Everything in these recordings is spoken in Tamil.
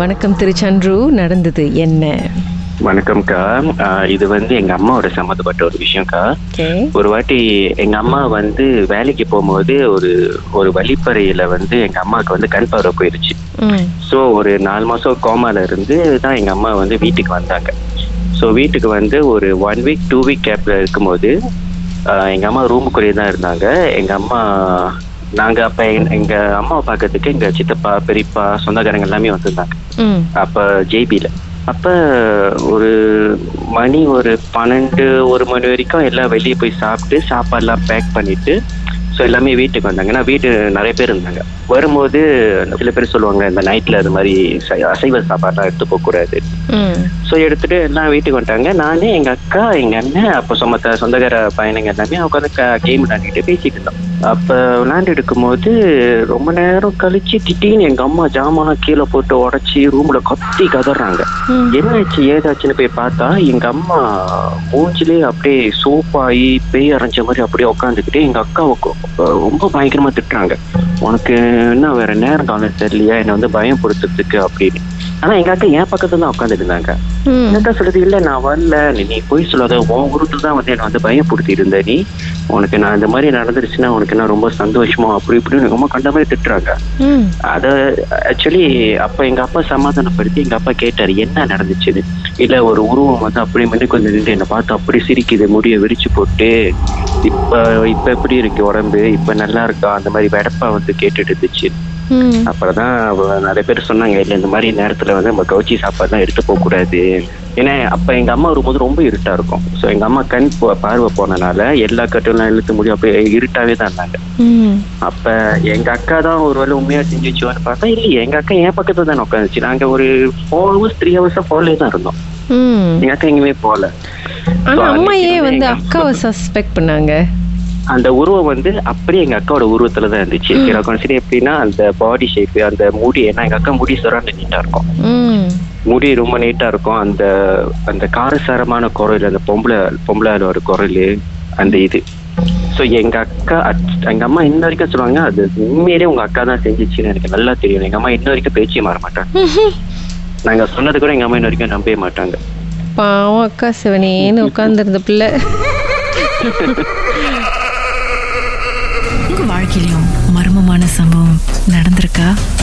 வணக்கம் திரு சந்துரு நடந்தது என்ன? வணக்கம்க்கா இது வந்து எங்க அம்மாவோட சம்மந்தப்பட்ட ஒரு விஷயம்க்கா ஒரு வாட்டி எங்க அம்மா வந்து வேலைக்கு போகும்போது ஒரு ஒரு வழிப்பறையில வந்து எங்க அம்மாவுக்கு வந்து கண் பார்வை போயிருச்சு. ஸோ ஒரு நாலு மாசம் கோமால இருந்து தான் எங்க அம்மா வந்து வீட்டுக்கு வந்தாங்க. ஸோ வீட்டுக்கு வந்து ஒரு ஒன் வீக் டூ வீக் கேப்ல இருக்கும்போது எங்க அம்மா ரூமுக்குள்ளேயே தான் இருந்தாங்க. எங்க அம்மா நாங்க அப்ப எங்க- எங்க அம்மாவை பார்க்கறதுக்கு எங்க சித்தப்பா பெரியப்பா சொந்தக்காரங்க எல்லாமே வந்திருந்தாங்க. அப்ப ஜேபியில. அப்ப ஒரு மணி ஒரு பன்னெண்டு ஒரு மணி வரைக்கும் எல்லாம் வெளியே போய் சாப்பிட்டு சாப்பாடுலாம் பேக் பண்ணிட்டு ஸோ எல்லாமே வீட்டுக்கு வந்தாங்க. ஏன்னா வீட்டு நிறைய பேர் இருந்தாங்க. வரும்போது சில பேர் சொல்லுவாங்க இந்த நைட்ல அது மாதிரி அசைவ சாப்பாடுலாம் எடுத்து போக கூடாது ம். ஸோ எடுத்துட்டு எல்லாம் வீட்டுக்கு வந்துட்டாங்க. நானே எங்க அக்கா எங்க அண்ணன் அப்போ சொமத்த சொந்தக்கார பையனுங்க எல்லாமே உட்காந்து கேம் விளையாண்டுட்டு பேசிட்டு இருந்தோம். அப்ப விளையாண்டு இருக்கும்போது ரொம்ப நேரம் கழிச்சு திடீர்னு எங்க அம்மா ஜாமான் கீழே போட்டு உடைச்சி ரூம்ல கத்தி கதறாங்க. என்னாச்சு ஏதாச்சுன்னு போய் பார்த்தா எங்க அம்மா மூஞ்சிலே அப்படியே சோப்பாகி பேய் அரைஞ்ச மாதிரி அப்படியே உட்காந்துக்கிட்டு எங்க அக்காவை கொ- ரொம்ப பயங்கரமா திட்டுறாங்க. உனக்கு என்ன வேற நேரம் காலம் தெரியலையா? என்னை வந்து பயம் கொடுத்ததுக்கு அப்படின்னு. ஆனா எங்க அக்கா என் பக்கத்துல தான் உட்காந்துட்டு இருந்தாங்க. என்னக்கா சொல்றது? இல்ல நான் வரல. நீ போய் சொல்லாத. உன் உருட்டு தான் வந்து என்னை வந்து பயப்படுத்தி இருந்த நீ. உனக்கு நான் இந்த மாதிரி நடந்துருச்சுன்னா உனக்கு என்ன ரொம்ப சந்தோஷமா? அப்படி இப்படின்னு ரொம்ப கண்ட மாதிரி திட்டுறாங்க அத ஆக்சுவலி அப்ப எங்க அப்பா சமாதானப்படுத்தி எங்க அப்பா கேட்டாரு என்ன நடந்துச்சுன்னு? இல்ல ஒரு உருவம் வந்து அப்படி முன்னுக்கு வந்து நின்று என்னை பார்த்து அப்படி சிரிக்குது முடிய விரிச்சு போட்டு. இப்ப இப்ப எப்படி இருக்கு உடம்பு? இப்ப நல்லா இருக்கா? அந்த மாதிரி வெடப்பா வந்து கேட்டுட்டு இருந்துச்சு. ம். அப்புறம்தான் அவ- நிறைய பேர் சொன்னாங்க இல்ல இந்த மாதிரி நேரத்துல வந்து நம்ம கவுச்சி சாப்பாடுலாம் எடுத்து போக கூடாது. ஏன்னா அப்ப எங்க அம்மா வரும்போது ரொம்ப இருட்டா இருக்கும். சோ எங்க அம்மா கண் பார்வை போனனால எல்லா கட்டெல்லாம் இழுத்து முடியும் அப்படியே இருட்டாவே தான் இருந்தாங்க. அப்ப எங்க அக்கா தான் ஒரு வேளை உண்மையா செஞ்சுச்சுவான்னு பார்த்தா இல்லையே எங்க அக்கா என் பக்கத்துல தான் உட்காந்துச்சு. நாங்க ஒரு ஃபோர் ஹவர்ஸ் த்ரீ ஹவர்ஸா போலே தான் இருந்தோம். ம். எங்க அக்கா எங்கேயுமே போகல. ஆனா அம்மா ஏன் வந்து அக்காவை சஸ்பெக்ட் பண்ணாங்க. அந்த உருவம் வந்து அப்படியே எங்க அக்காவோட உருவத்துல தான் இருந்துச்சு கன்சிடர் எப்படின்னா அந்த பாடி ஷேப் அந்த முடி ஏன்னா எங்க அக்கா முடி சுரண்டு நீட்டா இருக்கும். முடி ரொம்ப நீட்டா இருக்கும். அந்த அந்த காரசாரமான குரல் அந்த பொம்பளை பொம்பளை ஒரு குரல் அந்த இது. ஸோ எங்க அக்கா எங்க அம்மா இன்ன வரைக்கும் சொல்லுவாங்க அது உண்மையிலேயே உங்க அக்கா தான் செஞ்சுச்சுன்னு எனக்கு நல்லா தெரியும். எங்க அம்மா இன்ன வரைக்கும் பேச்சே மாற மாட்டாங்க. நாங்க சொன்னது கூட எங்க அம்மா இன்ன வரைக்கும் நம்பவே மாட்டாங்க. பாவம் அக்கா சிவனேன்னு உட்காந்துருந்த பிள்ளை. உங்க வாழ்க்கையிலும் மர்மமான சம்பவம் நடந்திருக்கா?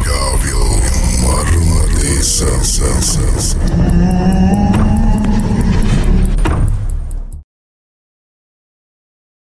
Agavio Marmadesa.